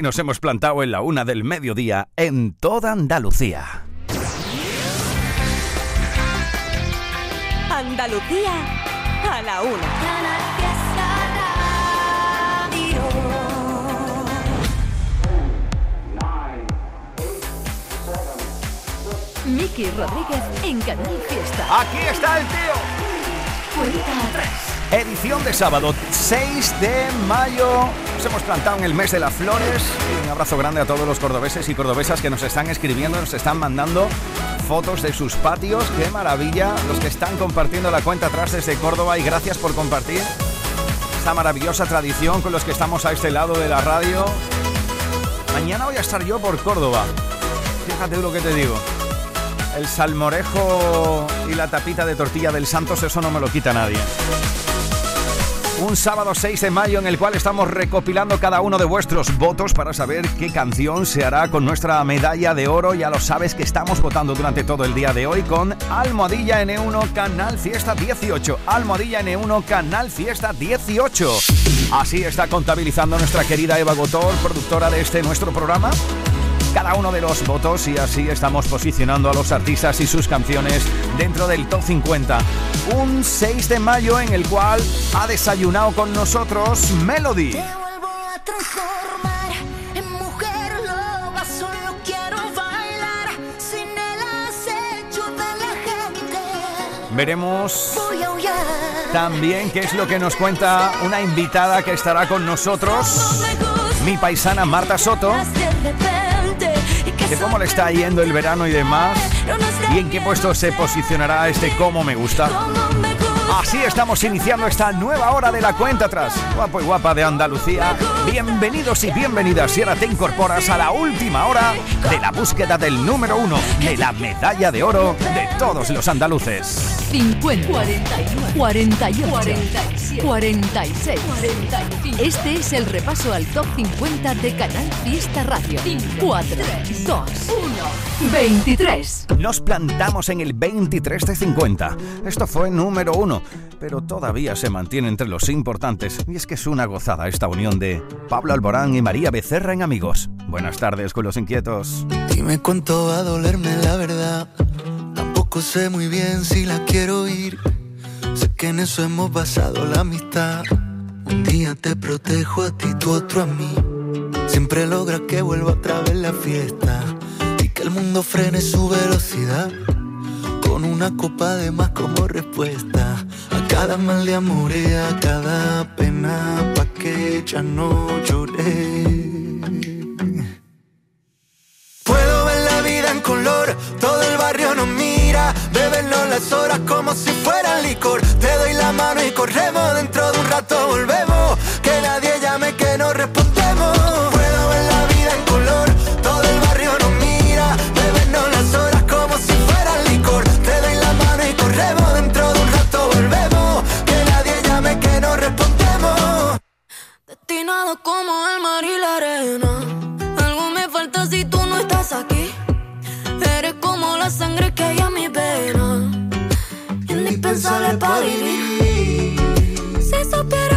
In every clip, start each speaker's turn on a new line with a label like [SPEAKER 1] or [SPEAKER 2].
[SPEAKER 1] Nos hemos plantado en la una del mediodía en toda Andalucía.
[SPEAKER 2] Andalucía a la una.
[SPEAKER 3] Miki Rodríguez en Canal Fiesta.
[SPEAKER 1] Aquí está el tío.
[SPEAKER 3] Cuenta atrás.
[SPEAKER 1] Edición de sábado 6 de mayo. Nos hemos plantado en el mes de las flores. Y un abrazo grande a todos los cordobeses y cordobesas que nos están escribiendo, nos están mandando fotos de sus patios. ¡Qué maravilla! Los que están compartiendo la cuenta atrás desde Córdoba y gracias por compartir esta maravillosa tradición con los que estamos a este lado de la radio. Mañana voy a estar yo por Córdoba. Fíjate lo que te digo. El salmorejo y la tapita de tortilla del Santos, eso no me lo quita nadie. Un sábado 6 de mayo en el cual estamos recopilando cada uno de vuestros votos para saber qué canción se hará con nuestra medalla de oro. Ya lo sabes que estamos votando durante todo el día de hoy con Almohadilla N1 Canal Fiesta 18. Almohadilla N1 Canal Fiesta 18. Así está contabilizando nuestra querida Eva Gotor, productora de este nuestro programa cada uno de los votos y así estamos posicionando a los artistas y sus canciones dentro del top 50. Un 6 de mayo en el cual ha desayunado con nosotros Melody. Veremos también qué es lo que nos cuenta una invitada que estará con nosotros, mi paisana Marta Soto, de cómo le está yendo el verano y demás, y en qué puesto se posicionará este cómo me gusta. Así estamos iniciando esta nueva hora de la cuenta atrás. Guapo y guapa de Andalucía. Bienvenidos y bienvenidas si ahora te incorporas a la última hora de la búsqueda del número uno de la medalla de oro de todos los andaluces.
[SPEAKER 3] 50, 41, 48, 47, 46, 45. Este es el repaso al top 50 de Canal Fiesta Radio. 4, 2, 1, 23.
[SPEAKER 1] Nos plantamos en el 23 de 50. Esto fue número uno, pero todavía se mantiene entre los importantes. Y es que es una gozada esta unión de Pablo Alborán y María Becerra en Amigos. Buenas tardes con los inquietos.
[SPEAKER 4] Dime cuánto va a dolerme la verdad. Tampoco sé muy bien si la quiero oír. Sé que en eso hemos basado la amistad. Un día te protejo a ti, tú otro a mí. Siempre logra que vuelva otra vez la fiesta. Y que el mundo frene su velocidad. Con una copa de más como respuesta. A cada mal de amor y a cada pena. Pa' que ya no lloré. Puedo ver la vida en color, todo el barrio nos mira, bebernos las horas como si fuera licor. Te doy la mano y corremos, dentro de un rato volvemos, que nadie llame que no respondemos. Puedo ver la vida en color, todo el barrio nos mira, bebernos las horas como si fuera licor. Te doy la mano y corremos, dentro de un rato volvemos, que nadie llame que no respondemos.
[SPEAKER 5] Destinado como el mar y la arena. Algo me falta si tú no estás aquí. Eres como la sangre que hay en mi vena. Indispensable para vivir. Si supieras que esa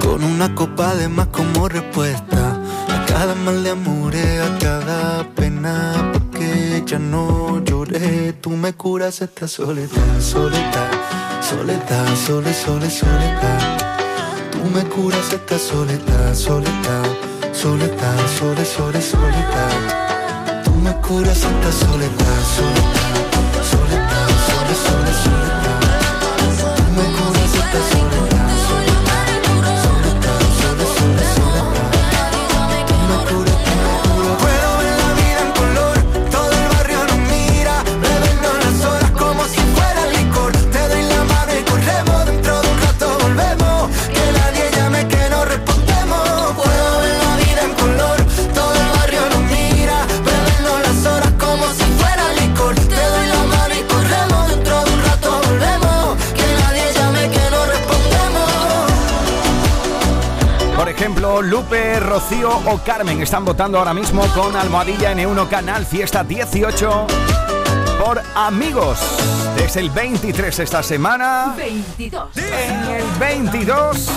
[SPEAKER 4] con una copa de más como respuesta a cada mal de amores, a cada pena porque ya no lloré. Tú me curas esta soledad, soledad, soledad, sole, sole, soledad. Tú me curas esta soledad, soledad, soledad, sole, sole, soledad. Tú me curas esta soledad, soledad,
[SPEAKER 1] Lupe, Rocío o Carmen están votando ahora mismo con Almohadilla N1 Canal Fiesta 18 por Amigos. Es el 23 esta semana.
[SPEAKER 3] 22.
[SPEAKER 1] En el 22.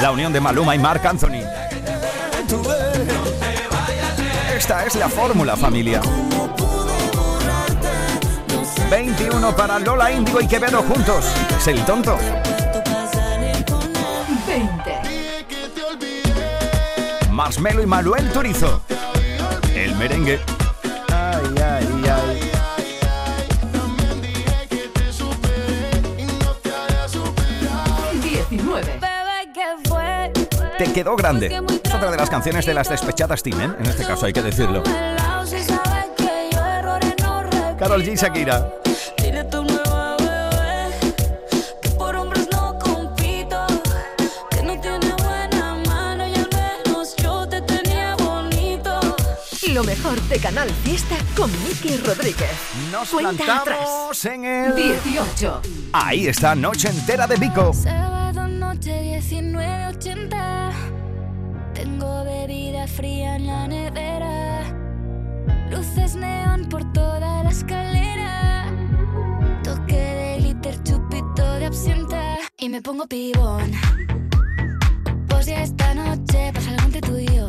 [SPEAKER 1] La unión de Maluma y Marc Anthony. Esta es la fórmula, familia. 21 para Lola Índigo y Quevedo juntos. Es el tonto. Marshmello y Manuel Turizo. El merengue. Ay, ay, ay. Te quedó grande. Es otra de las canciones de las despechadas Timen, en este caso hay que decirlo. Carol G. Shakira.
[SPEAKER 3] Lo mejor de Canal Fiesta con Miki Rodríguez.
[SPEAKER 1] Nos
[SPEAKER 3] Cuenta
[SPEAKER 1] plantamos
[SPEAKER 3] atrás.
[SPEAKER 1] en el
[SPEAKER 3] 18.
[SPEAKER 1] Ahí está, noche entera de Vico.
[SPEAKER 6] Sábado noche 19.80 Tengo bebida fría en la nevera Luces neón por toda la escalera Toque de glitter, chupito de absenta Y me pongo pibón Pues ya esta noche pasa algo entre tú y yo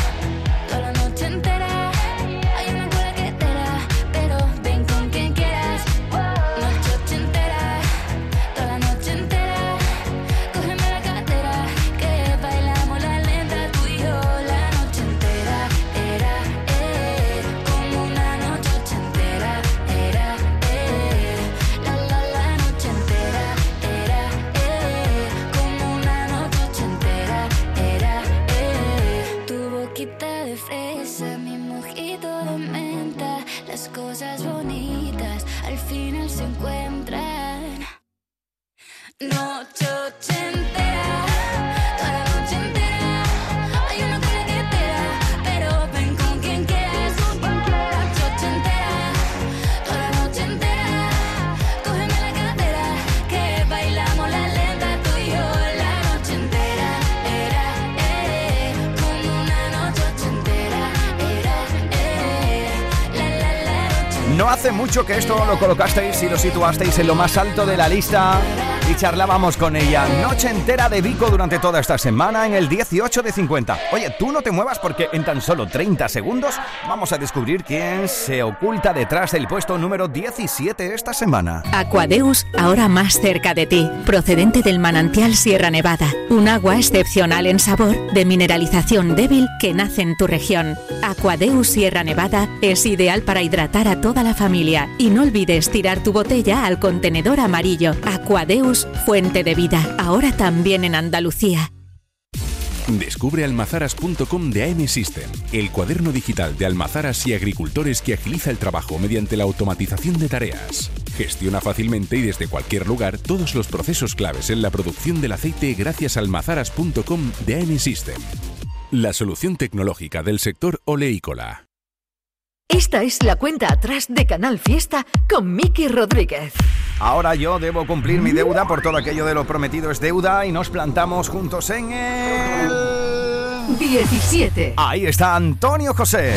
[SPEAKER 6] final se encuentran.
[SPEAKER 1] Hace mucho que esto lo colocasteis y lo situasteis en lo más alto de la lista y charlábamos con ella noche entera de Vico durante toda esta semana en el 18 de 50. Oye, tú no te muevas porque en tan solo 30 segundos vamos a descubrir quién se oculta detrás del puesto número 17 esta semana.
[SPEAKER 7] Aquadeus, ahora más cerca de ti, procedente del manantial Sierra Nevada, un agua excepcional en sabor, de mineralización débil que nace en tu región. Aquadeus Sierra Nevada es ideal para hidratar a toda la familia y no olvides tirar tu botella al contenedor amarillo. Aquadeus, fuente de vida, ahora también en Andalucía.
[SPEAKER 8] Descubre almazaras.com de AM System, el cuaderno digital de almazaras y agricultores que agiliza el trabajo mediante la automatización de tareas. Gestiona fácilmente y desde cualquier lugar todos los procesos claves en la producción del aceite gracias a almazaras.com de AM System. La solución tecnológica del sector oleícola.
[SPEAKER 3] Esta es la cuenta atrás de Canal Fiesta con Miki Rodríguez.
[SPEAKER 1] Ahora yo debo cumplir mi deuda por todo aquello de lo prometido es deuda y nos plantamos juntos en el
[SPEAKER 3] 17.
[SPEAKER 1] Ahí está Antonio José.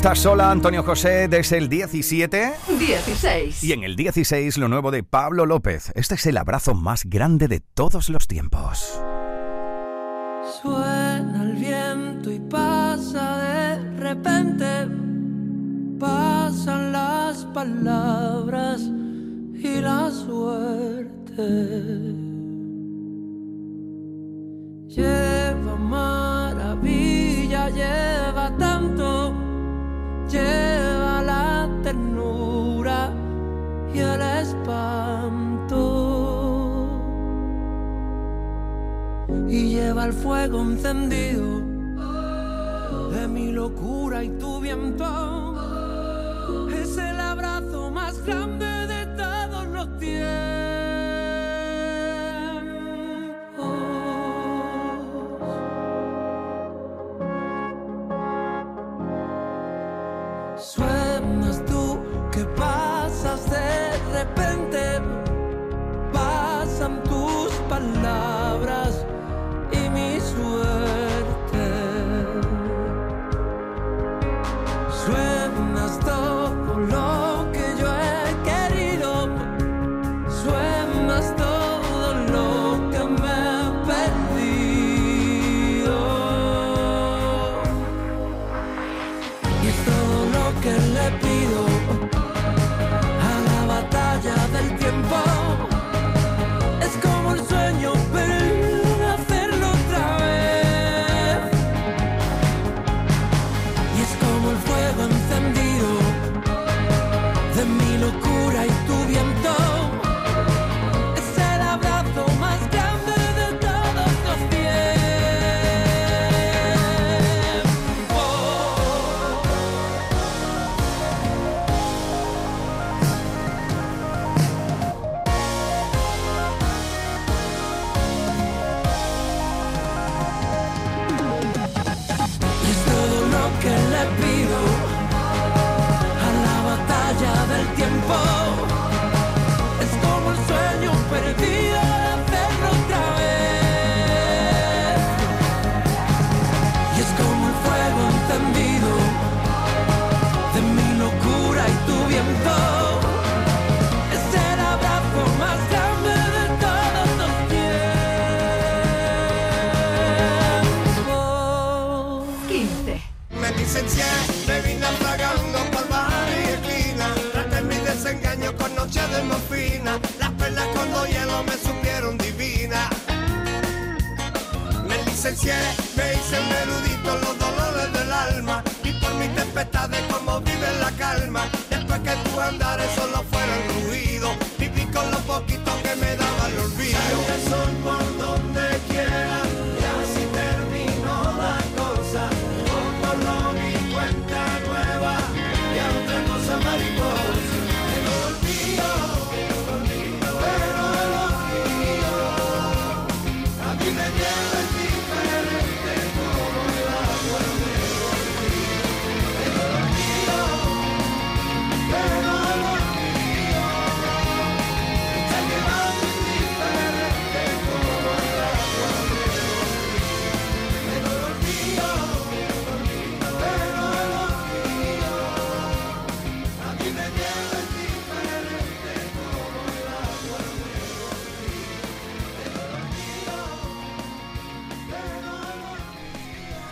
[SPEAKER 1] Estás sola, Antonio José, desde el 17.
[SPEAKER 3] 16.
[SPEAKER 1] Y en el 16 lo nuevo de Pablo López. Este es el abrazo más grande de todos los tiempos.
[SPEAKER 9] Suena el viento y pasa de repente. Pasan las palabras y la suerte. Lleva maravilla, lleva tanto lleva la ternura y el espanto. Y lleva el fuego encendido de mi locura y tu viento. Es el abrazo más grande de todos los tiempos. ferma e perché tu
[SPEAKER 4] andare solo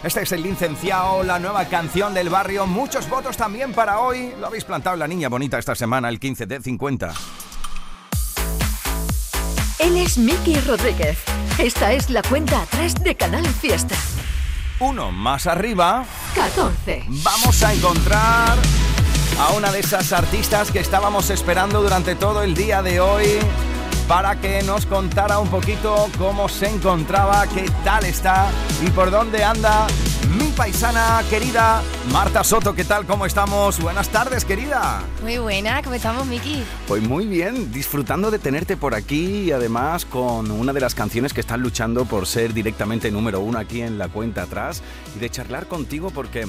[SPEAKER 1] Este es el licenciado, la nueva canción del barrio. Muchos votos también para hoy. Lo habéis plantado en la niña bonita esta semana, el 15 de 50.
[SPEAKER 3] Él es Miki Rodríguez. Esta es la cuenta atrás de Canal Fiesta.
[SPEAKER 1] Uno más arriba.
[SPEAKER 3] 14.
[SPEAKER 1] Vamos a encontrar a una de esas artistas que estábamos esperando durante todo el día de hoy para que nos contara un poquito cómo se encontraba, qué tal está y por dónde anda mi paisana querida Marta Soto. ¿Qué tal? ¿Cómo estamos? Buenas tardes, querida.
[SPEAKER 10] Muy buena, ¿cómo estamos, Miki?
[SPEAKER 1] Pues muy bien, disfrutando de tenerte por aquí y además con una de las canciones que están luchando por ser directamente número uno aquí en la cuenta atrás y de charlar contigo porque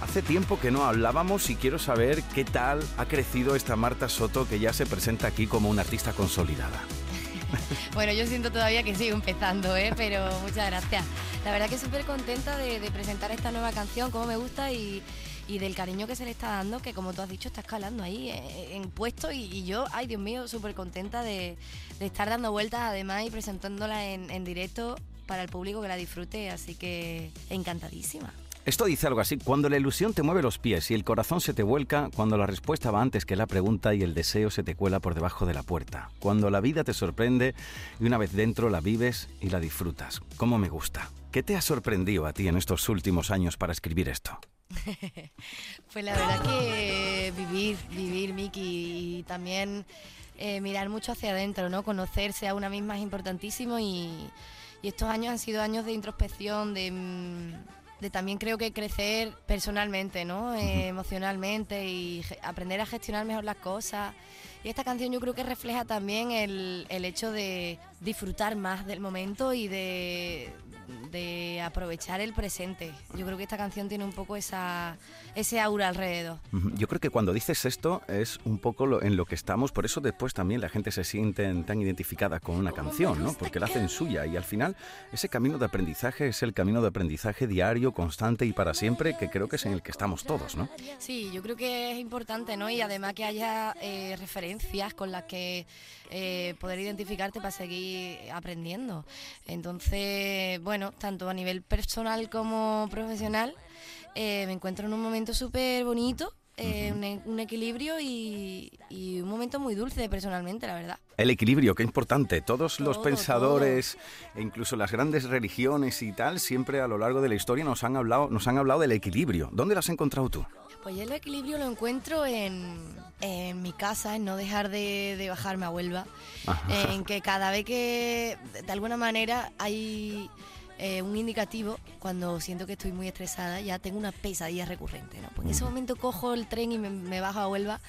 [SPEAKER 1] hace tiempo que no hablábamos y quiero saber qué tal ha crecido esta Marta Soto que ya se presenta aquí como una artista consolidada.
[SPEAKER 10] Bueno, yo siento todavía que sigo empezando, ¿eh? pero muchas gracias. La verdad que súper contenta de, presentar esta nueva canción, como me gusta y, del cariño que se le está dando, que como tú has dicho, está escalando ahí eh, en puesto y, yo, ay Dios mío, súper contenta de, estar dando vueltas además y presentándola en, en directo para el público que la disfrute, así que encantadísima.
[SPEAKER 1] Esto dice algo así, cuando la ilusión te mueve los pies y el corazón se te vuelca, cuando la respuesta va antes que la pregunta y el deseo se te cuela por debajo de la puerta, cuando la vida te sorprende y una vez dentro la vives y la disfrutas. ¿Cómo me gusta? ¿Qué te ha sorprendido a ti en estos últimos años para escribir esto?
[SPEAKER 10] Pues la verdad que vivir, vivir, Miki, y también eh, mirar mucho hacia adentro, ¿no? Conocerse a una misma es importantísimo y, estos años han sido años de introspección, de, mm, de también creo que crecer personalmente, ¿no? Eh, emocionalmente y aprender a gestionar mejor las cosas. Y esta canción yo creo que refleja también el, el hecho de disfrutar más del momento y de, de aprovechar el presente. Yo creo que esta canción tiene un poco esa, ese aura alrededor.
[SPEAKER 1] Yo creo que cuando dices esto es un poco lo- en lo que estamos, por eso después también la gente se siente tan identificada con una canción, ¿no? Porque la hacen suya y al final ese camino de aprendizaje es el camino de aprendizaje diario, constante y para siempre que creo que es en el que estamos todos, ¿no?
[SPEAKER 10] Sí, yo creo que es importante, ¿no? Y además que haya eh, referencias con las que eh, poder identificarte para seguir aprendiendo. Entonces, bueno, tanto a nivel personal como profesional, eh, me encuentro en un momento súper bonito, eh, un, e- un equilibrio y, y un momento muy dulce personalmente, la verdad.
[SPEAKER 1] El equilibrio, qué importante. Todos los
[SPEAKER 10] Todo,
[SPEAKER 1] pensadores e incluso las grandes religiones y tal, siempre a lo largo de la historia nos han hablado, nos han hablado del equilibrio. ¿Dónde lo has encontrado tú?
[SPEAKER 10] Pues yo el equilibrio lo encuentro en, en mi casa, en no dejar de, de bajarme a Huelva,
[SPEAKER 1] Ajá.
[SPEAKER 10] en que cada vez que de alguna manera hay eh, un indicativo, cuando siento que estoy muy estresada, ya tengo una pesadilla recurrente. ¿no? Pues en ese momento cojo el tren y me, me bajo a Huelva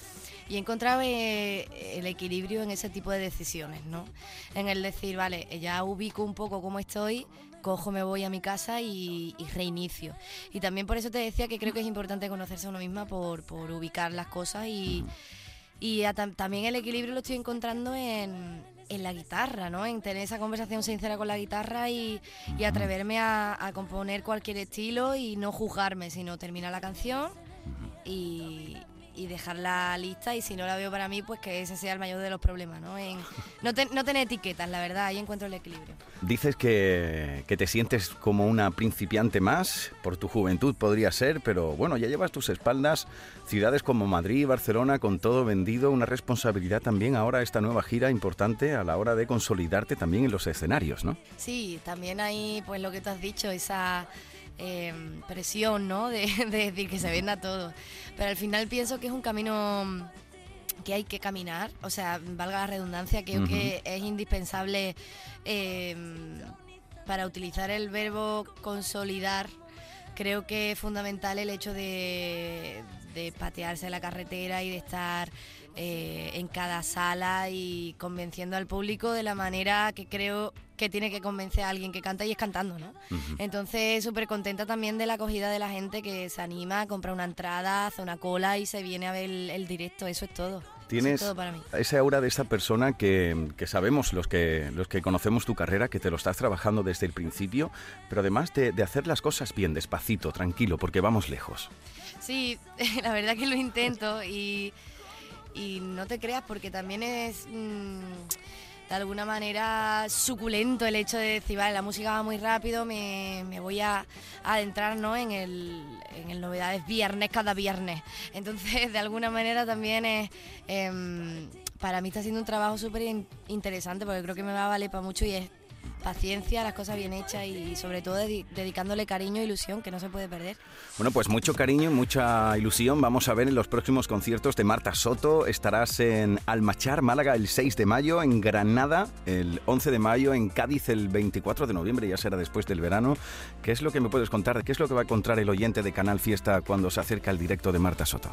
[SPEAKER 10] y he encontrado eh, el equilibrio en ese tipo de decisiones, ¿no? En el decir, vale, ya ubico un poco cómo estoy, cojo, me voy a mi casa y, y reinicio. Y también por eso te decía que creo que es importante conocerse a uno misma por, por ubicar las cosas y, y a tam- también el equilibrio lo estoy encontrando en, en la guitarra, ¿no? En tener esa conversación sincera con la guitarra y, y atreverme a, a componer cualquier estilo y no juzgarme, sino terminar la canción y, y dejarla lista y si no la veo para mí, pues que ese sea el mayor de los problemas, ¿no? En no, te- no tener etiquetas, la verdad, ahí encuentro el equilibrio.
[SPEAKER 1] Dices que, que te sientes como una principiante más, por tu juventud podría ser, pero bueno, ya llevas tus espaldas ciudades como Madrid, Barcelona, con todo vendido, una responsabilidad también ahora esta nueva gira importante a la hora de consolidarte también en los escenarios, ¿no?
[SPEAKER 10] Sí, también hay, pues lo que tú has dicho, esa eh, presión, ¿no? De, de decir que se venda todo. Pero al final pienso que es un camino que hay que caminar, o sea, valga la redundancia, creo que es indispensable eh, para utilizar el verbo consolidar. Creo que es fundamental el hecho de, de patearse la carretera y de estar eh, en cada sala y convenciendo al público de la manera que creo que tiene que convencer a alguien que canta y es cantando, ¿no? Entonces, súper contenta también de la acogida de la gente que se anima a comprar una entrada, hace una cola y se viene a ver el, el directo. Eso es todo. Eso
[SPEAKER 1] Tienes
[SPEAKER 10] es todo para mí.
[SPEAKER 1] esa aura de esa persona que, que sabemos los que, los que conocemos tu carrera, que te lo estás trabajando desde el principio, pero además de, de hacer las cosas bien, despacito, tranquilo, porque vamos lejos.
[SPEAKER 10] Sí, la verdad que lo intento y, y no te creas porque también es mm, de alguna manera suculento el hecho de decir, vale, la música va muy rápido, me, me voy a, adentrar ¿no? en, el, en novedades viernes cada viernes. Entonces, de alguna manera también es... em, para mí está siendo un trabajo súper in- interesante porque creo que me va a valer para mucho y es paciencia, las cosas bien hechas y sobre todo dedi- dedicándole cariño e ilusión que no se puede perder.
[SPEAKER 1] Bueno, pues mucho cariño mucha ilusión. Vamos a ver en los próximos conciertos de Marta Soto. Estarás en Almachar, Málaga, el 6 de mayo, en Granada el 11 de mayo, en Cádiz el 24 de noviembre, ya será después del verano. ¿Qué es lo que me puedes contar? ¿Qué es lo que va a encontrar el oyente de Canal Fiesta cuando se acerca al directo de Marta Soto?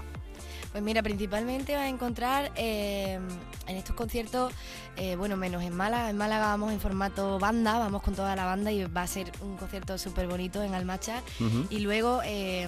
[SPEAKER 10] Pues mira, principalmente vas a encontrar eh, en estos conciertos, eh, bueno, menos en Málaga, en Málaga vamos en formato banda, vamos con toda la banda y va a ser un concierto súper bonito en Almachar.
[SPEAKER 1] Ujú.
[SPEAKER 10] Y luego eh,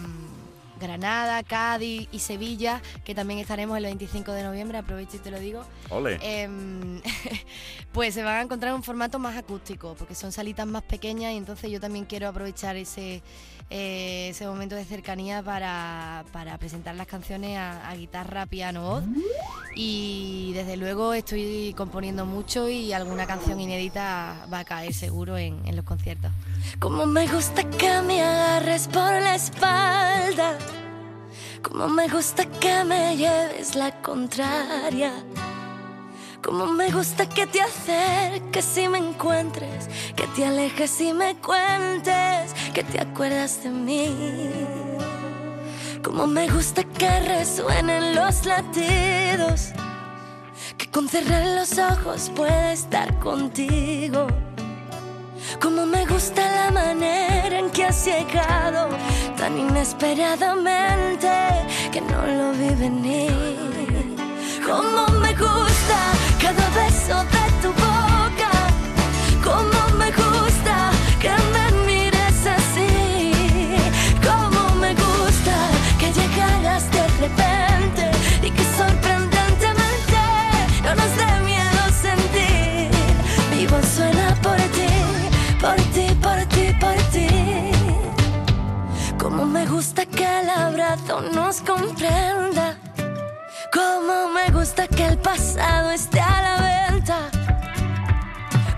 [SPEAKER 10] Granada, Cádiz y Sevilla, que también estaremos el 25 de noviembre, aprovecho y te lo digo.
[SPEAKER 1] Ole.
[SPEAKER 10] Em, pues se van a encontrar un formato más acústico, porque son salitas más pequeñas y entonces yo también quiero aprovechar ese, eh, ese momento de cercanía para, para presentar las canciones a, a guitarra, piano, voz. Y desde luego estoy componiendo mucho y alguna canción inédita va a caer seguro en, en los conciertos.
[SPEAKER 6] Como me gusta que me agarres por la espalda. Como me gusta que me lleves la contraria. Como me gusta que te acerques y me encuentres. Que te alejes y me cuentes. Que te acuerdas de mí. Como me gusta que resuenen los latidos. Que con cerrar los ojos pueda estar contigo. Como me gusta la manera en que has llegado tan inesperadamente que no lo vi venir. Como me gusta cada beso de tu boca. Como me gusta que me mires así. Como me gusta que llegaras de repente y que sorprendentemente no nos dé miedo sentir. Mi voz suena por ti, por ti, por ti, por ti. Como me gusta que el abrazo nos comprenda. Como me gusta que el pasado esté a la venta.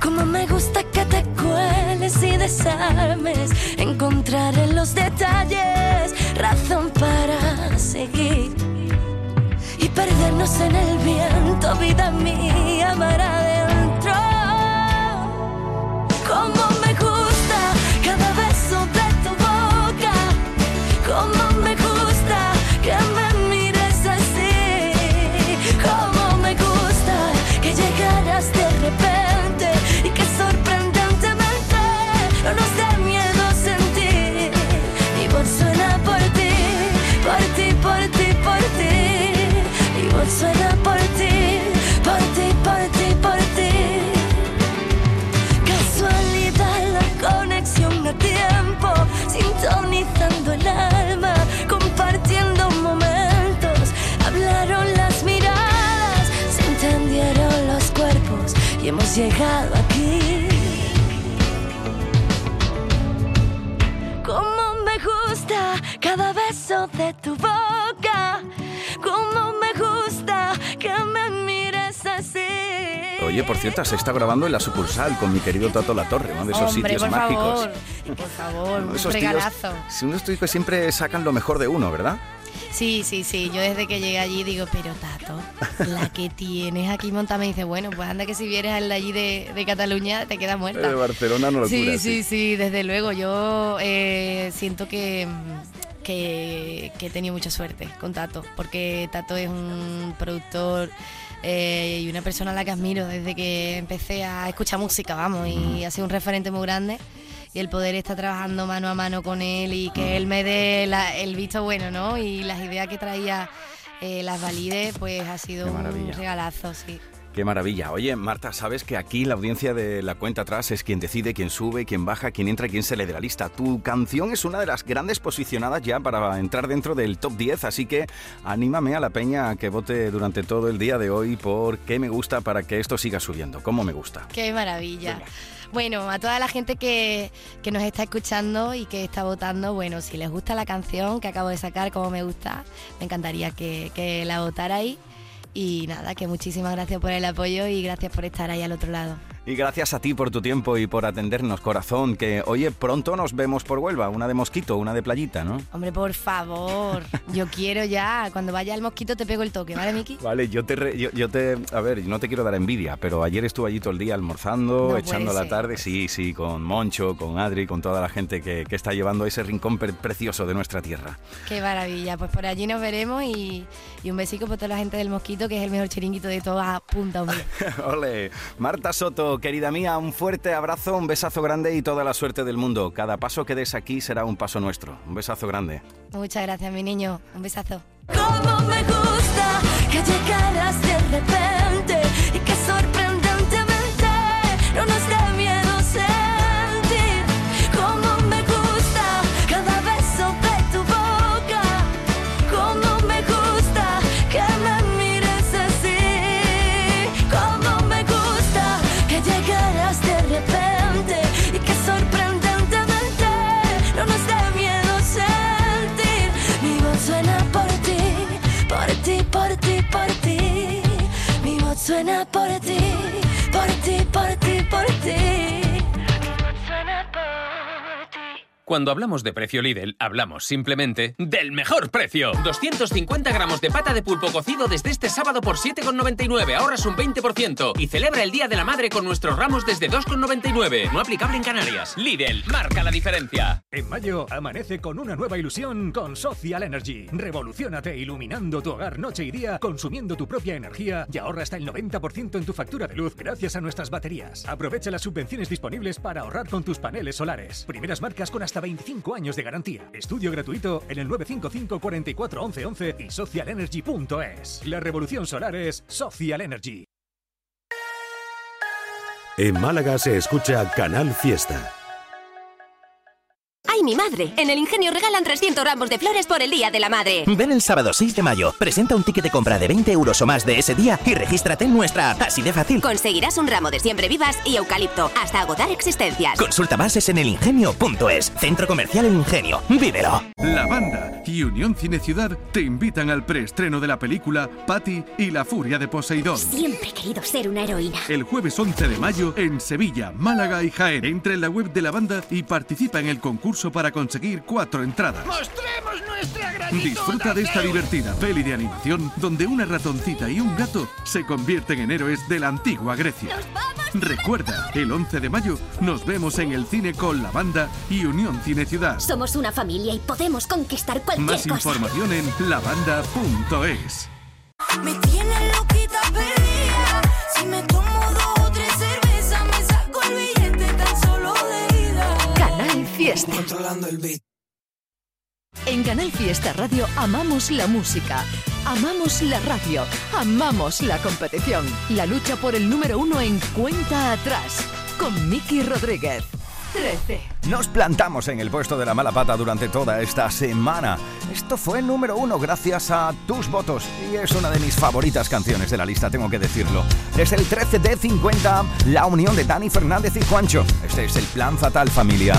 [SPEAKER 6] Como me gusta que te cueles y desarmes. Encontrar en los detalles razón para seguir. Y perdernos en el viento, vida mía, mar adentro. Como llegado aquí. Como me gusta cada beso de tu boca, como me gusta que me mires así.
[SPEAKER 1] Oye, por cierto, se está grabando en la sucursal con mi querido Tato La Torre, uno de esos
[SPEAKER 10] Hombre,
[SPEAKER 1] sitios
[SPEAKER 10] por
[SPEAKER 1] mágicos.
[SPEAKER 10] favor, por favor, un
[SPEAKER 1] Esos tíos,
[SPEAKER 10] regalazo.
[SPEAKER 1] si unos tíos que siempre sacan lo mejor de uno, ¿verdad?
[SPEAKER 10] Sí, sí, sí. Yo desde que llegué allí digo, pero Tato, la que tienes aquí montada me dice, bueno, pues anda que si vieres al de allí de, de Cataluña te quedas muerta.
[SPEAKER 1] De Barcelona no locura.
[SPEAKER 10] sí, sí, sí, desde luego. Yo eh, siento que, que, que he tenido mucha suerte con Tato, porque Tato es un productor eh, y una persona a la que admiro desde que empecé a escuchar música, vamos, y ha sido un referente muy grande. Y el poder estar trabajando mano a mano con él y que él me dé la- el visto bueno, ¿no? Y las ideas que traía eh, las valide, pues ha sido un regalazo, sí.
[SPEAKER 1] Qué maravilla. Oye, Marta, sabes que aquí la audiencia de la cuenta atrás es quien decide quién sube, quién baja, quién entra y quién sale de la lista. Tu canción es una de las grandes posicionadas ya para entrar dentro del top 10, así que anímame a la peña a que vote durante todo el día de hoy por qué me gusta para que esto siga subiendo. ¿Cómo me gusta?
[SPEAKER 10] Qué maravilla. Bueno, a toda la gente que, que nos está escuchando y que está votando, bueno, si les gusta la canción que acabo de sacar, como me gusta, me encantaría que, que la votarais. Y nada, que muchísimas gracias por el apoyo y gracias por estar ahí al otro lado.
[SPEAKER 1] Y gracias a ti por tu tiempo y por atendernos, corazón, que oye, pronto nos vemos por Huelva, una de mosquito, una de playita, ¿no?
[SPEAKER 10] Hombre, por favor, yo quiero ya, cuando vaya al mosquito te pego el toque, ¿vale, Miki?
[SPEAKER 1] Vale, yo te, re- yo, yo te, a ver, no te quiero dar envidia, pero ayer estuve allí todo el día almorzando,
[SPEAKER 10] No
[SPEAKER 1] echando la tarde, sí, sí, con Moncho, con Adri, con toda la gente que, que está llevando ese rincón pre- precioso de nuestra tierra.
[SPEAKER 10] Qué maravilla, pues por allí nos veremos y, y un besico por toda la gente del mosquito, que es el mejor chiringuito de toda punta.
[SPEAKER 1] Ole, Marta Soto, querida mía, un fuerte abrazo, un besazo grande y toda la suerte del mundo. Cada paso que des aquí será un paso nuestro. Un besazo grande.
[SPEAKER 10] Muchas gracias, mi niño. Un besazo.
[SPEAKER 6] Cómo me gusta que llegaras de repente suena por ti,
[SPEAKER 11] Cuando hablamos de precio Lidl, hablamos simplemente del mejor precio. 250 gramos de pata de pulpo cocido desde este sábado por 7,99. Ahorras un 20%. Y celebra el Día de la Madre con nuestros ramos desde 2,99. No aplicable en Canarias. Lidl, marca la diferencia.
[SPEAKER 12] En mayo amanece con una nueva ilusión con Social Energy. Revolucionate iluminando tu hogar noche y día, consumiendo tu propia energía y ahorra hasta el 90% en tu factura de luz gracias a nuestras baterías. Aprovecha las subvenciones disponibles para ahorrar con tus paneles solares. Primeras marcas con hasta 25 años de garantía. Estudio gratuito en el 955 44 11 11 y socialenergy.es. La revolución solar es Social Energy.
[SPEAKER 13] En Málaga se escucha Canal Fiesta.
[SPEAKER 14] ¡Ay, mi madre! En el Ingenio regalan 300 ramos de flores por el Día de la Madre.
[SPEAKER 15] Ven el sábado 6 de mayo, presenta un ticket de compra de 20 euros o más de ese día y regístrate en nuestra app. Así de fácil.
[SPEAKER 14] Conseguirás un ramo de siempre vivas y eucalipto, hasta agotar existencias.
[SPEAKER 15] Consulta bases en elingenio.es. Centro Comercial El Ingenio. ¡Vívelo!
[SPEAKER 16] La banda y Unión Cine Ciudad te invitan al preestreno de la película Patty y la furia de Poseidón.
[SPEAKER 14] Siempre he querido ser una heroína.
[SPEAKER 16] El jueves 11 de mayo en Sevilla, Málaga y Jaén. Entra en la web de la banda y participa en el concurso para conseguir cuatro entradas.
[SPEAKER 9] ¡Mostremos nuestra
[SPEAKER 16] Disfruta de esta divertida peli de animación donde una ratoncita y un gato se convierten en héroes de la antigua Grecia. Recuerda, el 11 de mayo nos vemos en el cine con la banda y Unión Cine Ciudad.
[SPEAKER 14] Somos una familia y podemos conquistar cualquier
[SPEAKER 16] Más
[SPEAKER 14] cosa.
[SPEAKER 16] información en lavanda.es.
[SPEAKER 6] Me tiene loquita perdida. Si me tomo
[SPEAKER 3] Fiesta.
[SPEAKER 6] Controlando el beat.
[SPEAKER 3] En Canal Fiesta Radio amamos la música, amamos la radio, amamos la competición. La lucha por el número uno en cuenta atrás con Miki Rodríguez. 13.
[SPEAKER 1] Nos plantamos en el puesto de la mala pata durante toda esta semana. Esto fue el número uno gracias a tus votos y es una de mis favoritas canciones de la lista, tengo que decirlo. Es el 13 de 50, la unión de Dani Fernández y Juancho. Este es el plan fatal familia.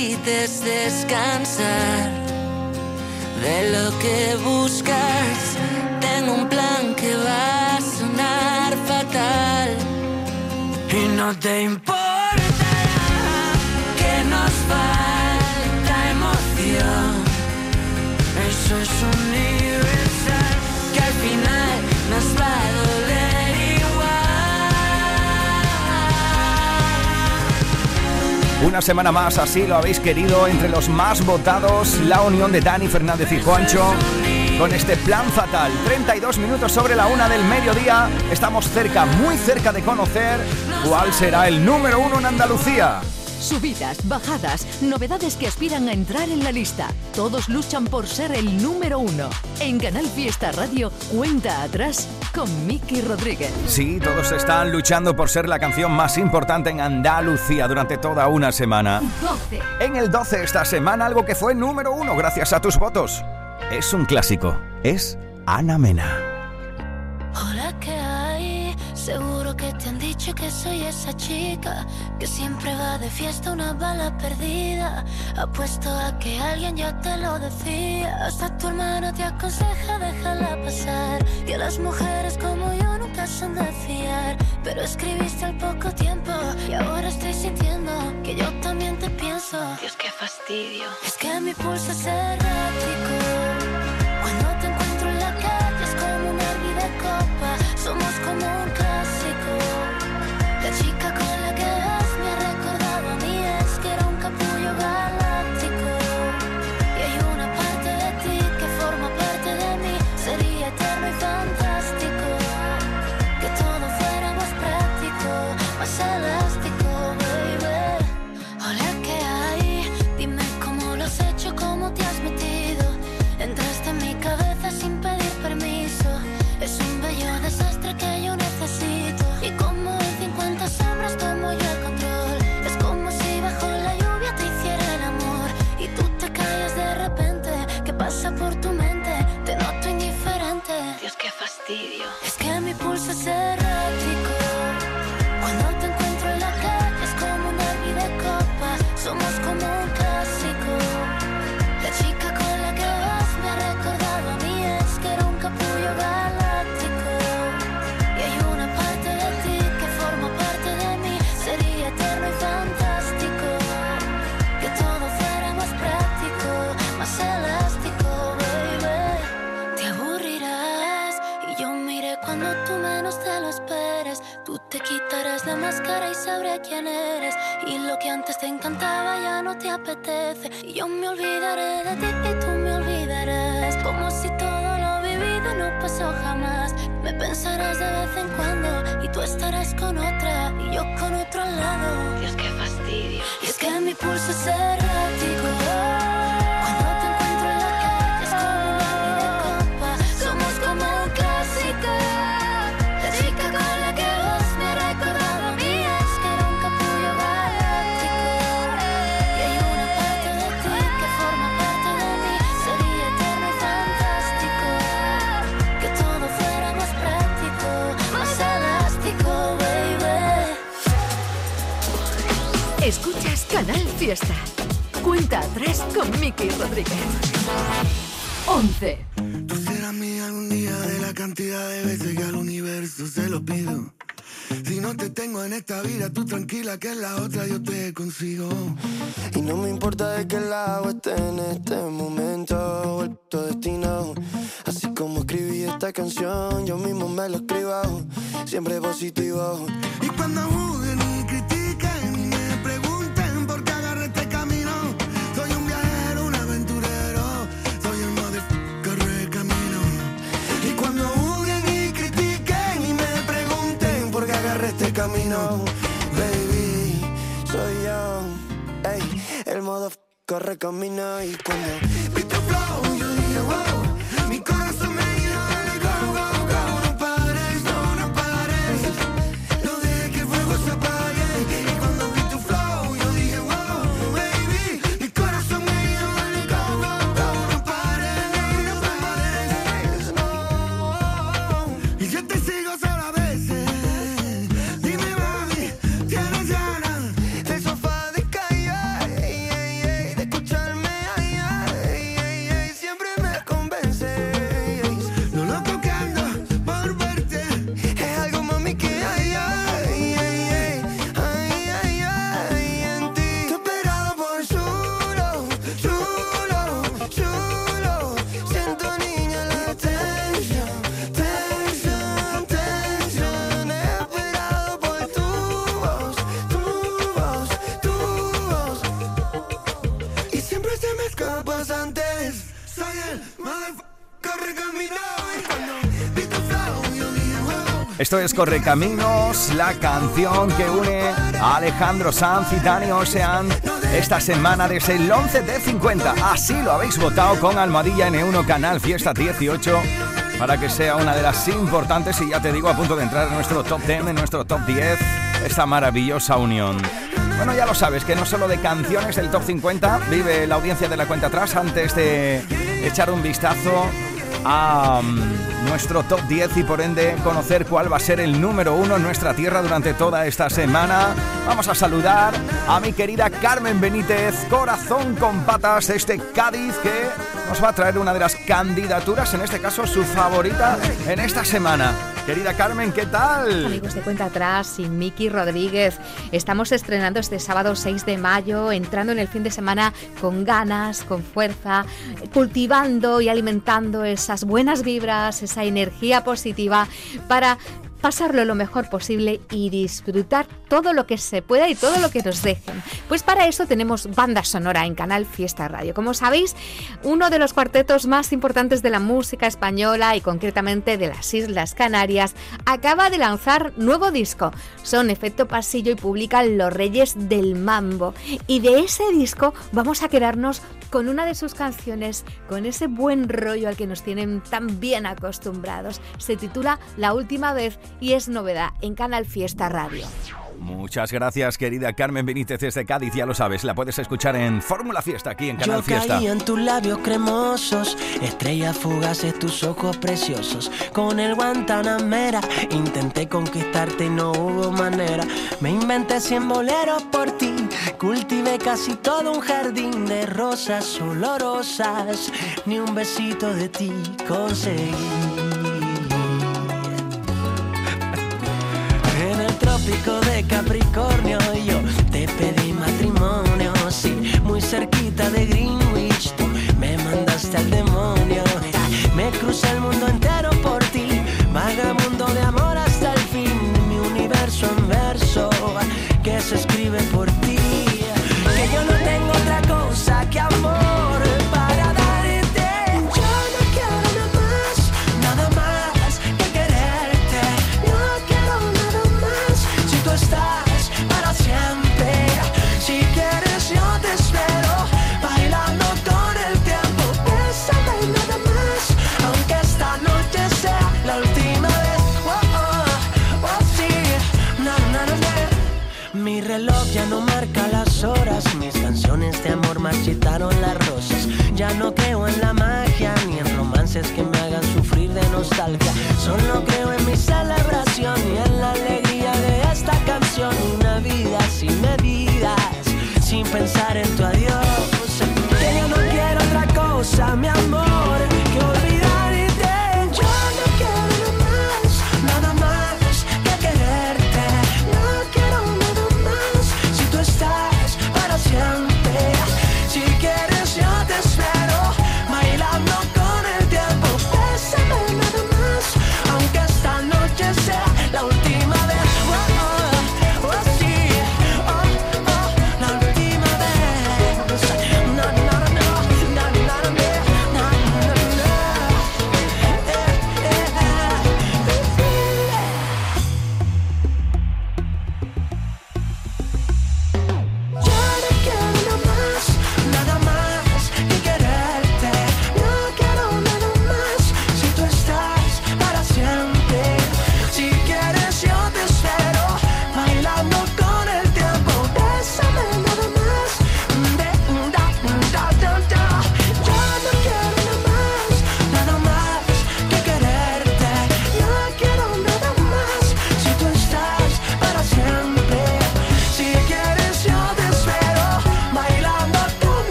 [SPEAKER 17] necesites descansar. De lo que buscas, tengo un plan que va a sonar fatal. Y no te importará
[SPEAKER 1] Una semana más, así lo habéis querido, entre los más votados, la unión de Dani Fernández y Juancho. Con este plan fatal, 32 minutos sobre la una del mediodía, estamos cerca, muy cerca de conocer cuál será el número uno en Andalucía.
[SPEAKER 3] Subidas, bajadas, novedades que aspiran a entrar en la lista. Todos luchan por ser el número uno. En Canal Fiesta Radio, cuenta atrás con Miki Rodríguez.
[SPEAKER 1] Sí, todos están luchando por ser la canción más importante en Andalucía durante toda una semana.
[SPEAKER 3] 12.
[SPEAKER 1] En el 12 esta semana algo que fue número uno gracias a tus votos. Es un clásico, es Ana Mena.
[SPEAKER 6] Hola, ¿qué hay? Seguro que te han que soy esa chica que siempre va de fiesta una bala perdida. Apuesto a que alguien ya te lo decía. Hasta tu hermana te aconseja déjala pasar. Que las mujeres como yo nunca son de fiar. Pero escribiste al poco tiempo y ahora estoy sintiendo que yo también te pienso. Dios, qué fastidio. Es que mi pulso es errático. Cuando te encuentro en la calle es como una hervida copa. Somos como un clásico.
[SPEAKER 3] Fiesta. Cuenta a tres con Miki Rodríguez. 11.
[SPEAKER 4] Tú serás mía algún día de la cantidad de veces que al universo se lo pido. Si no te tengo en esta vida, tú tranquila que en la otra yo te consigo.
[SPEAKER 18] Y no me importa de qué lado esté en este momento, vuelto destino. Así como escribí esta canción, yo mismo me lo escribo, siempre positivo.
[SPEAKER 4] Y cuando camino,
[SPEAKER 18] baby, soy yo. Ey, el modo corre camino y cuando
[SPEAKER 1] Esto es Correcaminos, la canción que une a Alejandro Sanz y Dani Ocean esta semana desde el 11 de 50. Así lo habéis votado con Almohadilla N1 Canal Fiesta 18 para que sea una de las importantes y ya te digo a punto de entrar en nuestro top 10, en nuestro top 10, esta maravillosa unión. Bueno, ya lo sabes, que no solo de canciones del top 50 vive la audiencia de la cuenta atrás antes de echar un vistazo a mm, nuestro top 10 y por ende conocer cuál va a ser el número uno en nuestra tierra durante toda esta semana. Vamos a saludar a mi querida Carmen Benítez, corazón con patas este Cádiz que nos va a traer una de las candidaturas, en este caso su favorita en esta semana. Querida Carmen, ¿qué tal?
[SPEAKER 19] Amigos de cuenta atrás y Miki Rodríguez, estamos estrenando este sábado 6 de mayo, entrando en el fin de semana con ganas, con fuerza, cultivando y alimentando esas buenas vibras, esa energía positiva para pasarlo lo mejor posible y disfrutar todo lo que se pueda y todo lo que nos dejen. Pues para eso tenemos banda sonora en Canal Fiesta Radio. Como sabéis, uno de los cuartetos más importantes de la música española y concretamente de las Islas Canarias acaba de lanzar nuevo disco. Son Efecto Pasillo y publican Los Reyes del Mambo. Y de ese disco vamos a quedarnos con una de sus canciones, con ese buen rollo al que nos tienen tan bien acostumbrados. Se titula La última vez y es novedad en Canal Fiesta Radio.
[SPEAKER 1] Muchas gracias, querida Carmen Benítez desde Cádiz. Ya lo sabes, la puedes escuchar en Fórmula Fiesta aquí en Canal
[SPEAKER 20] Yo
[SPEAKER 1] Fiesta.
[SPEAKER 20] caí en tus labios cremosos, estrellas fugaces, tus ojos preciosos. Con el Guantanamera intenté conquistarte y no hubo manera. Me inventé cien boleros por ti, cultivé casi todo un jardín de rosas olorosas. Ni un besito de ti conseguí. En el trópico de Capricornio marchitaron las rosas. Ya no creo en la magia ni en romances que me hagan sufrir de nostalgia. Solo creo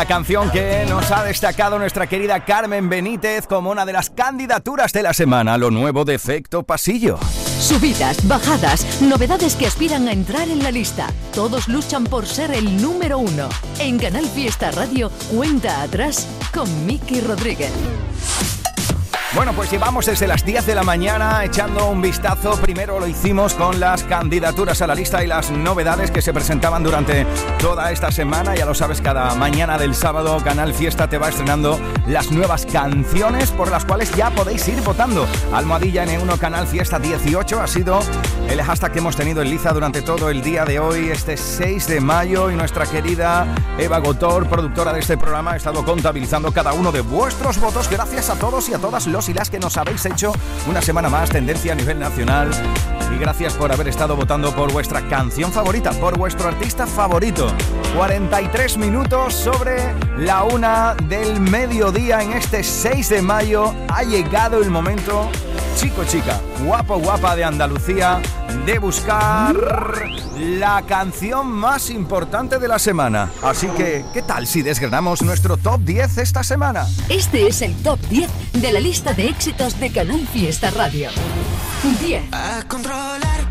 [SPEAKER 20] la canción que
[SPEAKER 1] nos ha destacado nuestra querida Carmen Benítez como una de las candidaturas de la semana, lo nuevo de Efecto Pasillo.
[SPEAKER 3] Subidas, bajadas, novedades que aspiran a entrar en la lista. Todos luchan por ser el número uno. En Canal Fiesta Radio, cuenta atrás con Miki Rodríguez.
[SPEAKER 1] Bueno, pues llevamos desde las 10 de la mañana echando un vistazo. Primero lo hicimos con las candidaturas a la lista y las novedades que se presentaban durante toda esta semana. Ya lo sabes, cada mañana del sábado Canal Fiesta te va estrenando las nuevas canciones por las cuales ya podéis ir votando. Almohadilla N1 Canal Fiesta 18 ha sido el hashtag que hemos tenido en Liza durante todo el día de hoy, este 6 de mayo. Y nuestra querida Eva Gotor, productora de este programa, ha estado contabilizando cada uno de vuestros votos. Gracias a todos y a todas los y las que nos habéis hecho una semana más tendencia a nivel nacional. Y gracias por haber estado votando por vuestra canción favorita, por vuestro artista favorito. 43 minutos sobre la una del mediodía en este 6 de mayo. Ha llegado el momento, chico, chica, guapo, guapa de Andalucía, de buscar la canción más importante de la semana. Así que, ¿qué tal si desgranamos nuestro top 10 esta semana?
[SPEAKER 3] Este es el top 10 de la lista de éxitos de Canal Fiesta Radio. 10.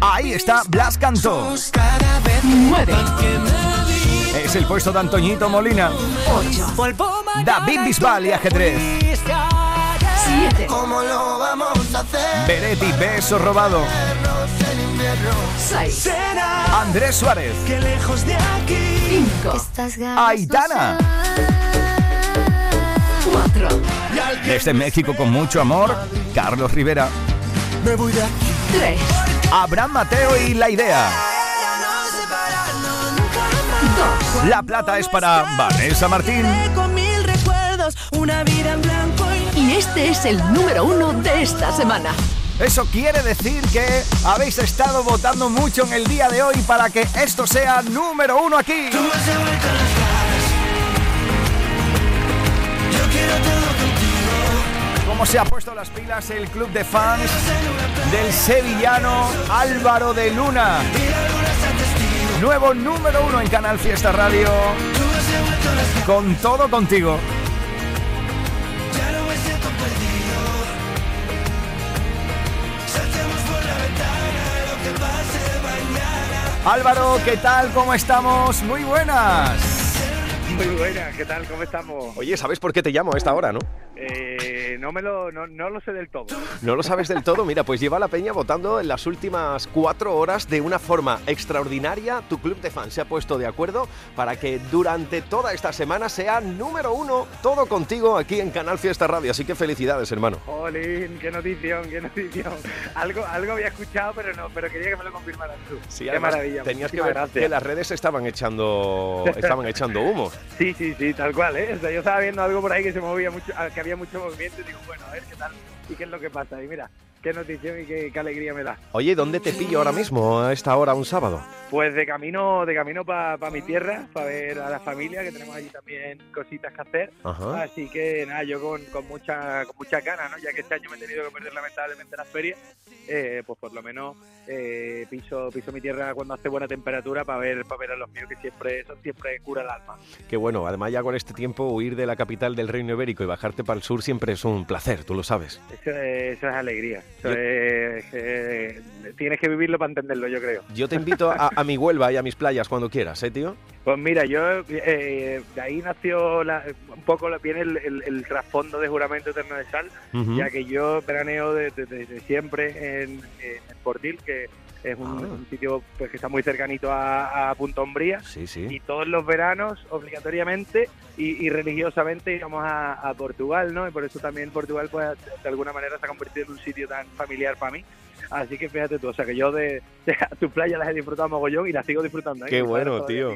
[SPEAKER 1] Ahí está Blas Cantó.
[SPEAKER 3] 9.
[SPEAKER 1] Es el puesto de Antoñito Molina.
[SPEAKER 3] 8.
[SPEAKER 1] David Bisbal y Ajedrez.
[SPEAKER 3] 7.
[SPEAKER 18] ¿Cómo lo vamos a hacer?
[SPEAKER 1] Beretti, beso robado.
[SPEAKER 18] En invierno.
[SPEAKER 3] 6.
[SPEAKER 1] Andrés Suárez.
[SPEAKER 20] que lejos de aquí.
[SPEAKER 3] 5.
[SPEAKER 1] Aitana.
[SPEAKER 3] 4.
[SPEAKER 1] Desde México con mucho amor, Carlos Rivera.
[SPEAKER 18] Me voy de aquí.
[SPEAKER 3] 3.
[SPEAKER 1] Abraham Mateo y La Idea.
[SPEAKER 3] 2.
[SPEAKER 1] La plata es para Vanessa Martín.
[SPEAKER 20] Con mil recuerdos, una vida en blanco y
[SPEAKER 3] Y este es el número uno de esta semana.
[SPEAKER 1] Eso quiere decir que habéis estado votando mucho en el día de hoy para que esto sea número uno aquí.
[SPEAKER 18] Tú me has devuelto las ganas. Yo quiero todo contigo.
[SPEAKER 1] ¿Cómo se ha puesto las pilas el club de fans del sevillano Álvaro de Luna? Nuevo número uno en Canal Fiesta Radio. Con todo contigo. Álvaro, ¿qué tal? ¿Cómo estamos? Muy buenas.
[SPEAKER 21] Muy buenas, ¿qué tal? ¿Cómo estamos?
[SPEAKER 22] Oye, ¿sabes por qué te llamo a esta hora, no?
[SPEAKER 21] Eh, no me lo, no, no lo sé del todo.
[SPEAKER 22] No lo sabes del todo. Mira, pues lleva la peña votando en las últimas cuatro horas de una forma extraordinaria. Tu club de fans se ha puesto de acuerdo para que durante toda esta semana sea número uno todo contigo aquí en Canal Fiesta Radio. Así que felicidades, hermano.
[SPEAKER 21] Jolín, qué notición, qué notición. Algo, algo había escuchado, pero no, pero quería que me lo confirmaras tú.
[SPEAKER 22] Sí,
[SPEAKER 21] qué maravilla.
[SPEAKER 22] Tenías que ver
[SPEAKER 21] gracias.
[SPEAKER 22] que las redes estaban echando, estaban echando humo.
[SPEAKER 21] Sí, sí, sí, tal cual, ¿eh? O sea, yo estaba viendo algo por ahí que se movía mucho, ah, que había mucho movimiento y digo, bueno, a ver qué tal y qué es lo que pasa. Y mira, qué notición y qué, qué alegría me da.
[SPEAKER 22] Oye, ¿dónde te pillo ahora mismo a esta hora un sábado?
[SPEAKER 21] Pues de camino, de camino para mi tierra, para ver a la familia, que tenemos allí también cositas que hacer.
[SPEAKER 22] Ajá.
[SPEAKER 21] Así que nada, yo con, con mucha con mucha ganas, ¿no? Ya que este año me he tenido que perder lamentablemente las ferias, eh, pues por lo menos eh, piso piso mi tierra cuando hace buena temperatura para ver para ver a los míos que siempre eso siempre cura el alma.
[SPEAKER 22] Qué bueno, además ya con este tiempo huir de la capital del Reino Ibérico y bajarte para el sur siempre es un placer, tú lo sabes.
[SPEAKER 21] Eso es, eso es alegría. Eso es, eh, tienes que vivirlo para entenderlo, yo creo.
[SPEAKER 22] Yo te invito a, a mi Huelva y a mis playas cuando quieras, ¿eh, tío?
[SPEAKER 21] Pues mira, yo eh, de ahí nació la- un poco viene el, el, el trasfondo de juramento eterno de sal, ya que yo veraneo desde de, de siempre en, en Portil, que es un,
[SPEAKER 22] Ah.
[SPEAKER 21] un sitio pues que está muy cercanito a, a Punta Umbría.
[SPEAKER 22] Sí, sí.
[SPEAKER 21] Y todos los veranos, obligatoriamente y, y religiosamente, íbamos a, a Portugal, ¿no? Y por eso también Portugal, pues, de alguna manera se ha convertido en un sitio tan familiar para mí. Así que fíjate tú, o sea, que yo de, de tu playa las he disfrutado mogollón y las sigo disfrutando. ¿eh?
[SPEAKER 22] Qué bueno, tío.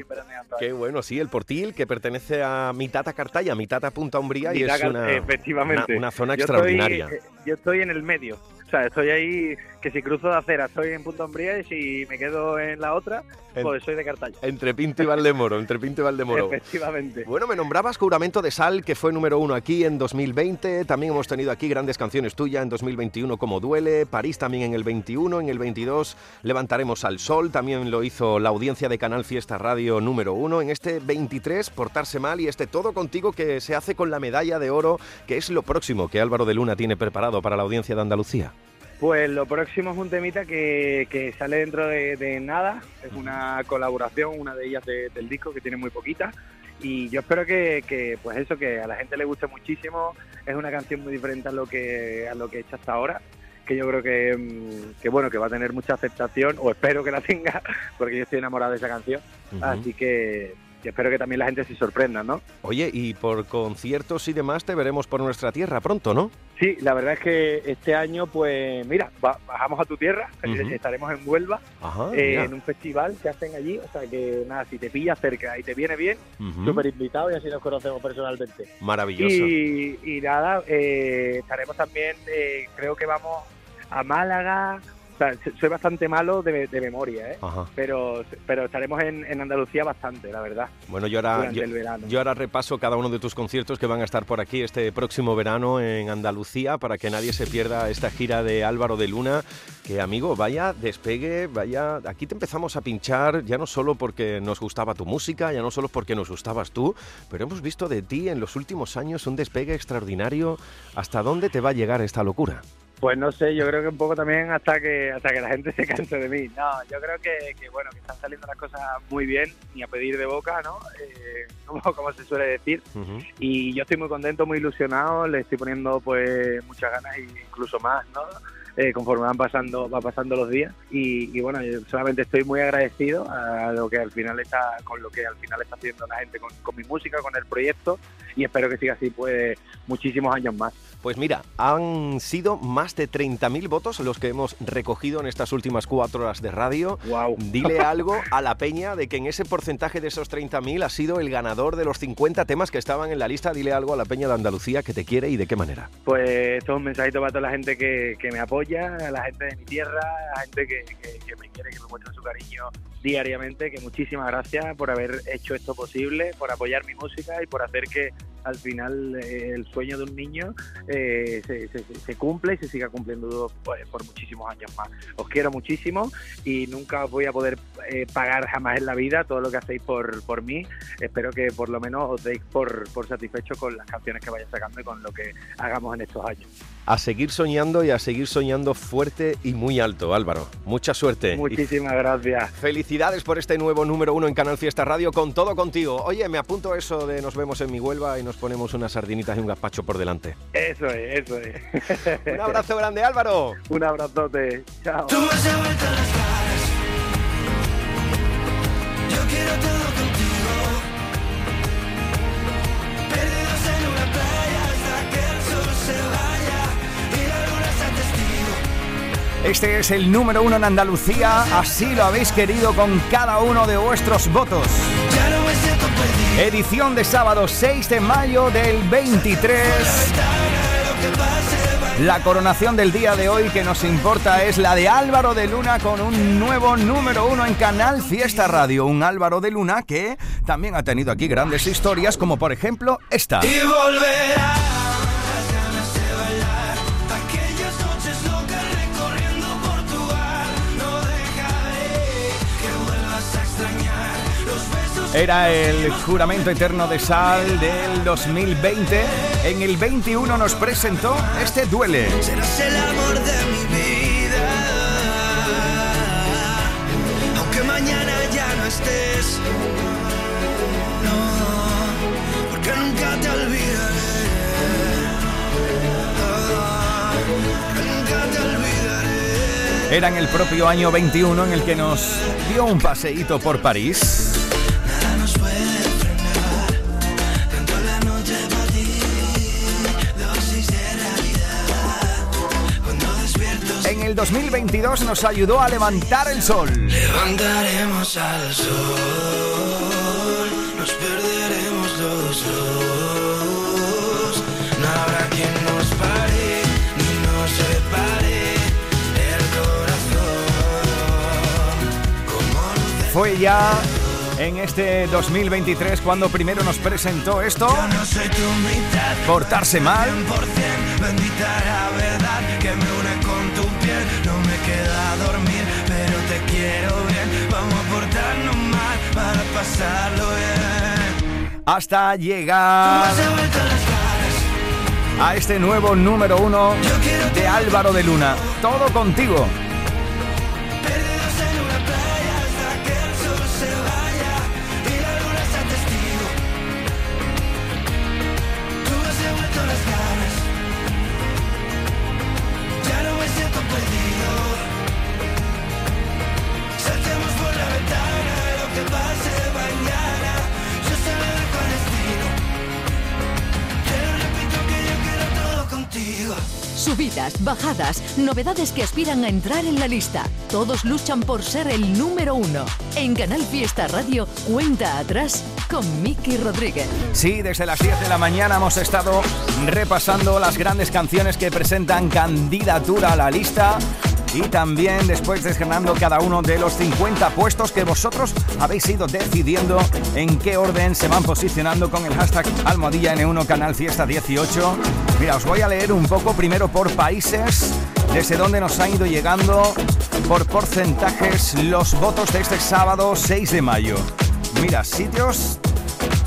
[SPEAKER 22] Qué bueno, sí, el Portil que pertenece a Mitata Cartaya, Mitata Punta Umbría y
[SPEAKER 21] Mitad
[SPEAKER 22] es una,
[SPEAKER 21] efectivamente.
[SPEAKER 22] una, una zona
[SPEAKER 21] Yo
[SPEAKER 22] extraordinaria.
[SPEAKER 21] Estoy, eh, yo estoy en el medio. O sea, estoy ahí, que si cruzo de acera estoy en Punta Umbría y si me quedo en la otra,
[SPEAKER 22] En-
[SPEAKER 21] pues soy de Cartaya.
[SPEAKER 22] Entre Pinto y Valdemoro, entre Pinto y Valdemoro.
[SPEAKER 21] Efectivamente.
[SPEAKER 22] Bueno, me nombrabas Juramento de Sal, que fue número uno aquí en 2020. También hemos tenido aquí grandes canciones tuyas en 2021 como Duele, París también en el 21, en el 22 Levantaremos al Sol, también lo hizo la audiencia de Canal Fiesta Radio número uno. En este 23, Portarse Mal y este Todo Contigo que se hace con la medalla de oro, que es lo próximo que Álvaro de Luna tiene preparado para la audiencia de Andalucía.
[SPEAKER 21] Pues lo próximo es un temita que, que sale dentro de, de nada, es una colaboración, una de ellas de- del disco que tiene muy poquita. Y yo espero que, que, pues eso, que a la gente le guste muchísimo, es una canción muy diferente a lo que, a lo que he hecho hasta ahora que yo creo que, mm, que bueno que va a tener mucha aceptación o espero que la tenga porque yo estoy enamorado de esa canción. Así que, que espero que también la gente se sorprenda ¿no?
[SPEAKER 22] Oye, y por conciertos y demás te veremos por nuestra tierra pronto, ¿no?
[SPEAKER 21] Sí, la verdad es que este año, pues mira, ba- bajamos a tu tierra, estaremos en Huelva,
[SPEAKER 22] Ajá,
[SPEAKER 21] eh, en un festival que hacen allí, o sea que nada, si te pilla cerca y te viene bien,
[SPEAKER 22] Ujú.
[SPEAKER 21] súper invitado y así nos conocemos personalmente.
[SPEAKER 22] Maravilloso.
[SPEAKER 21] Y, y nada, eh, estaremos también, eh, creo que vamos a Málaga, sea, soy bastante malo de, de memoria, ¿eh?
[SPEAKER 22] Ajá.
[SPEAKER 21] pero, pero estaremos en, en Andalucía bastante, la verdad.
[SPEAKER 22] Bueno, yo ahora, yo, yo ahora repaso cada uno de tus conciertos que van a estar por aquí este próximo verano en Andalucía para que nadie se pierda esta gira de Álvaro de Luna. Que amigo, vaya despegue, vaya. Aquí te empezamos a pinchar ya no solo porque nos gustaba tu música, ya no solo porque nos gustabas tú, pero hemos visto de ti en los últimos años un despegue extraordinario. ¿Hasta dónde te va a llegar esta locura?
[SPEAKER 21] Pues no sé, yo creo que un poco también hasta que hasta que la gente se canse de mí. No, yo creo que, que, bueno, que están saliendo las cosas muy bien, ni a pedir de boca, ¿no? Eh, como, como se suele decir. Y yo estoy muy contento, muy ilusionado, le estoy poniendo pues muchas ganas e incluso más, ¿no? Eh, conforme van pasando, va pasando los días y, y bueno, yo solamente estoy muy agradecido a lo que al final está, con lo que al final está haciendo la gente con, con mi música, con el proyecto y espero que siga así pues muchísimos años más.
[SPEAKER 22] Pues mira, han sido más de 30.000 votos los que hemos recogido en estas últimas cuatro horas de radio.
[SPEAKER 21] Wow.
[SPEAKER 22] Dile algo a la peña de que en ese porcentaje de esos 30.000 ha sido el ganador de los 50 temas que estaban en la lista. Dile algo a la peña de Andalucía que te quiere y de qué manera.
[SPEAKER 21] Pues esto es un mensajito para toda la gente que, que me apoya, a la gente de mi tierra, a la gente que, que- que me quiere, que me muestra su cariño diariamente, que muchísimas gracias por haber hecho esto posible, por apoyar mi música y por hacer que al final eh, el sueño de un niño eh, se, se- se cumple y se siga cumpliendo por muchísimos años más. Os quiero muchísimo y nunca os voy a poder eh, pagar jamás en la vida todo lo que hacéis por, por mí. Espero que por lo menos os deis por, por satisfecho con las canciones que vaya sacando y con lo que hagamos en estos años.
[SPEAKER 22] A seguir soñando y a seguir soñando fuerte y muy alto, Álvaro. Mucha suerte.
[SPEAKER 21] Muchísimas gracias.
[SPEAKER 22] Felicidades por este nuevo número uno en Canal Fiesta Radio, con todo contigo. Oye, me apunto eso de nos vemos en mi Huelva y nos ponemos unas sardinitas y un gazpacho por delante.
[SPEAKER 21] Eso es, eso es.
[SPEAKER 22] Un abrazo grande, Álvaro.
[SPEAKER 21] Un abrazote. Chao.
[SPEAKER 9] Tú me has las caras. Yo quiero todo
[SPEAKER 1] Este es el número uno en Andalucía, así lo habéis querido con cada uno de vuestros votos. Edición de sábado 6 de mayo del 23.
[SPEAKER 9] Lo que pase va
[SPEAKER 1] La coronación del día de hoy que nos importa es la de Álvaro de Luna con un nuevo número uno en Canal Fiesta Radio. Un Álvaro de Luna que también ha tenido aquí grandes historias, como por ejemplo esta.
[SPEAKER 23] Y volverá
[SPEAKER 1] Era el juramento eterno de Sal del 2020. En el 21 nos presentó este duele.
[SPEAKER 23] Serás el amor de mi vida. Aunque mañana ya no estés. No, porque nunca te olvidaré. Que nunca te olvidaré.
[SPEAKER 1] Era en el propio año 21 en el que nos dio un paseíto por París. El 2022 nos ayudó a levantar el sol.
[SPEAKER 23] Levantaremos al sol, nos perderemos los dos. No habrá quien nos pare ni nos separe el corazón. Como
[SPEAKER 1] Fue ya en este 2023 cuando primero nos presentó esto.
[SPEAKER 23] Yo no soy tu mitad.
[SPEAKER 1] Portarse mal.
[SPEAKER 23] 100%, bendita la verdad que me quiero bien. Vamos a portarnos mal para pasarlo bien.
[SPEAKER 1] Hasta llegar a este nuevo número uno de Álvaro de Luna. Todo contigo.
[SPEAKER 3] Bajadas, novedades que aspiran a entrar en la lista. Todos luchan por ser el número uno. En Canal Fiesta Radio, cuenta atrás con Miki Rodríguez.
[SPEAKER 1] Sí, desde las 10 de la mañana hemos estado repasando las grandes canciones que presentan candidatura a la lista y también después desgranando cada uno de los 50 puestos que vosotros habéis ido decidiendo en qué orden se van posicionando con el hashtag almohadilla N1 Canal Fiesta 18. Mira, os voy a leer un poco primero por países, desde donde nos han ido llegando por porcentajes los votos de este sábado 6 de mayo. Mira, sitios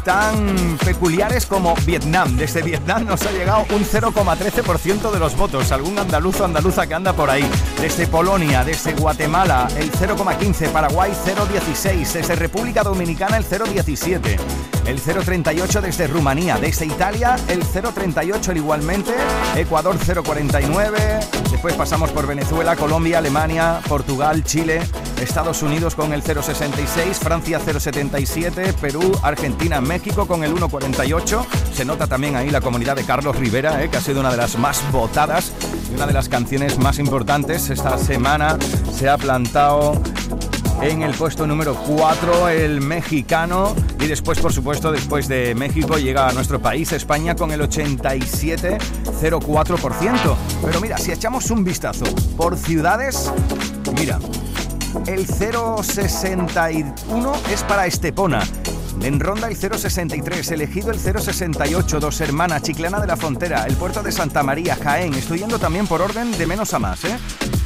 [SPEAKER 1] tan peculiares como Vietnam. Desde Vietnam nos ha llegado un 0,13% de los votos. Algún andaluzo o andaluza que anda por ahí. Desde Polonia, desde Guatemala, el 0,15. Paraguay, 0,16. Desde República Dominicana, el 0,17. El 0,38 desde Rumanía. Desde Italia, el 0,38 igualmente. Ecuador, 0,49. Después pasamos por Venezuela, Colombia, Alemania, Portugal, Chile, Estados Unidos con el 0,66. Francia, 0,77. Perú, Argentina, México con el 1,48. Se nota también ahí la comunidad de Carlos Rivera, eh, que ha sido una de las más votadas y una de las canciones más importantes. Esta semana se ha plantado en el puesto número 4 el mexicano y después por supuesto después de México llega a nuestro país España con el 87,04%. Pero mira, si echamos un vistazo por ciudades, mira, el 0,61 es para Estepona. En Ronda el 063, elegido el 068, Dos Hermanas, Chiclana de la Frontera, el puerto de Santa María, Jaén. Estoy yendo también por orden de menos a más, ¿eh?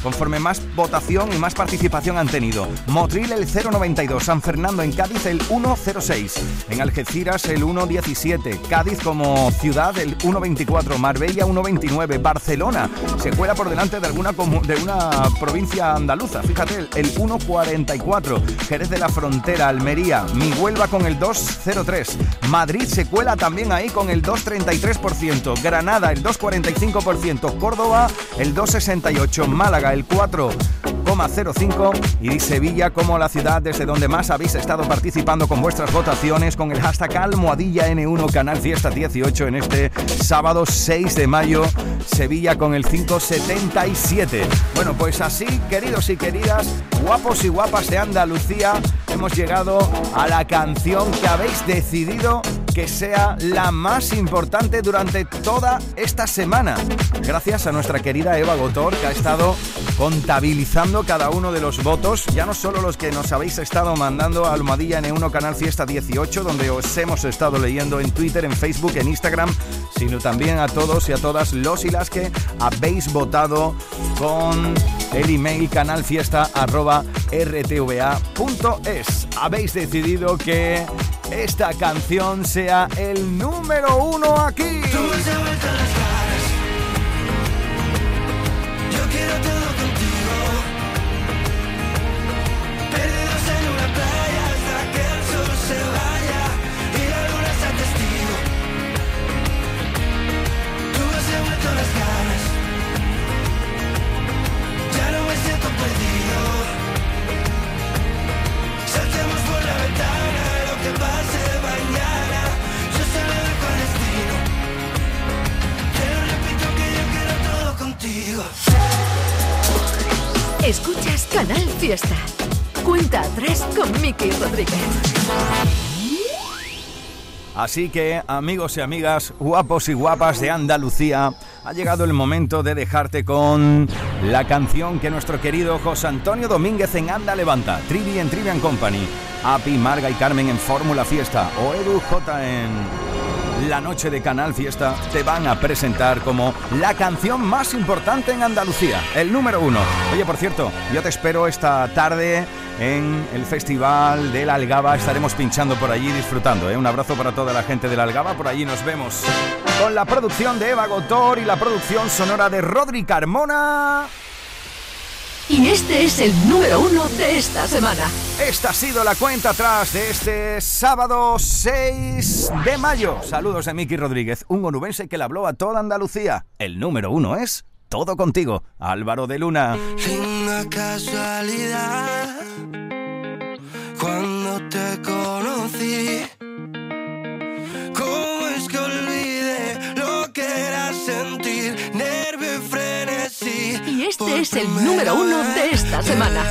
[SPEAKER 1] Conforme más votación y más participación han tenido. Motril el 092, San Fernando en Cádiz el 106, en Algeciras el 117, Cádiz como ciudad el 124, Marbella 129, Barcelona se cuela por delante de alguna de una provincia andaluza, fíjate, el 144, Jerez de la Frontera, Almería, mi Huelva con el 203, Madrid se cuela también ahí con el 233%, Granada el 245%, Córdoba el 268, Málaga el 4,05 y Sevilla como la ciudad desde donde más habéis estado participando con vuestras votaciones con el hashtag almohadilla N1 Canal Fiesta 18 en este sábado 6 de mayo, Sevilla con el 577. Bueno, pues así, queridos y queridas, guapos y guapas de Andalucía, hemos llegado a la canción que habéis decidido que sea la más importante durante toda esta semana. Gracias a nuestra querida Eva Gotor, que ha estado contabilizando cada uno de los votos, ya no solo los que nos habéis estado mandando a Almohadilla N1 Canal Fiesta 18, donde os hemos estado leyendo en Twitter, en Facebook, en Instagram, sino también a todos y a todas los y las que habéis votado con el email canalfiesta.rtva.es. Habéis decidido que esta canción sea el número uno aquí.
[SPEAKER 23] Fiesta. Cuenta atrás con Miki Rodríguez.
[SPEAKER 1] Así que, amigos y amigas, guapos y guapas de Andalucía, ha llegado el momento de dejarte con la canción que nuestro querido José Antonio Domínguez en Anda Levanta, Trivi en Trivian Company, Api, Marga y Carmen en Fórmula Fiesta o Edu J en la noche de Canal Fiesta te van a presentar como la canción más importante en Andalucía, el número uno. Oye, por cierto, yo te espero esta tarde en el Festival de la Algaba. Estaremos pinchando por allí disfrutando. ¿eh? Un abrazo para toda la gente de la Algaba. Por allí nos vemos. Con la producción de Eva Gotor y la producción sonora de Rodri Carmona.
[SPEAKER 23] Y este es el número uno de esta semana.
[SPEAKER 1] Esta ha sido la cuenta atrás de este sábado 6 de mayo. Saludos de Miki Rodríguez, un onubense que le habló a toda Andalucía. El número uno es Todo Contigo, Álvaro de Luna.
[SPEAKER 3] Una casualidad cuando te conocí.
[SPEAKER 23] Este es el número uno de esta semana.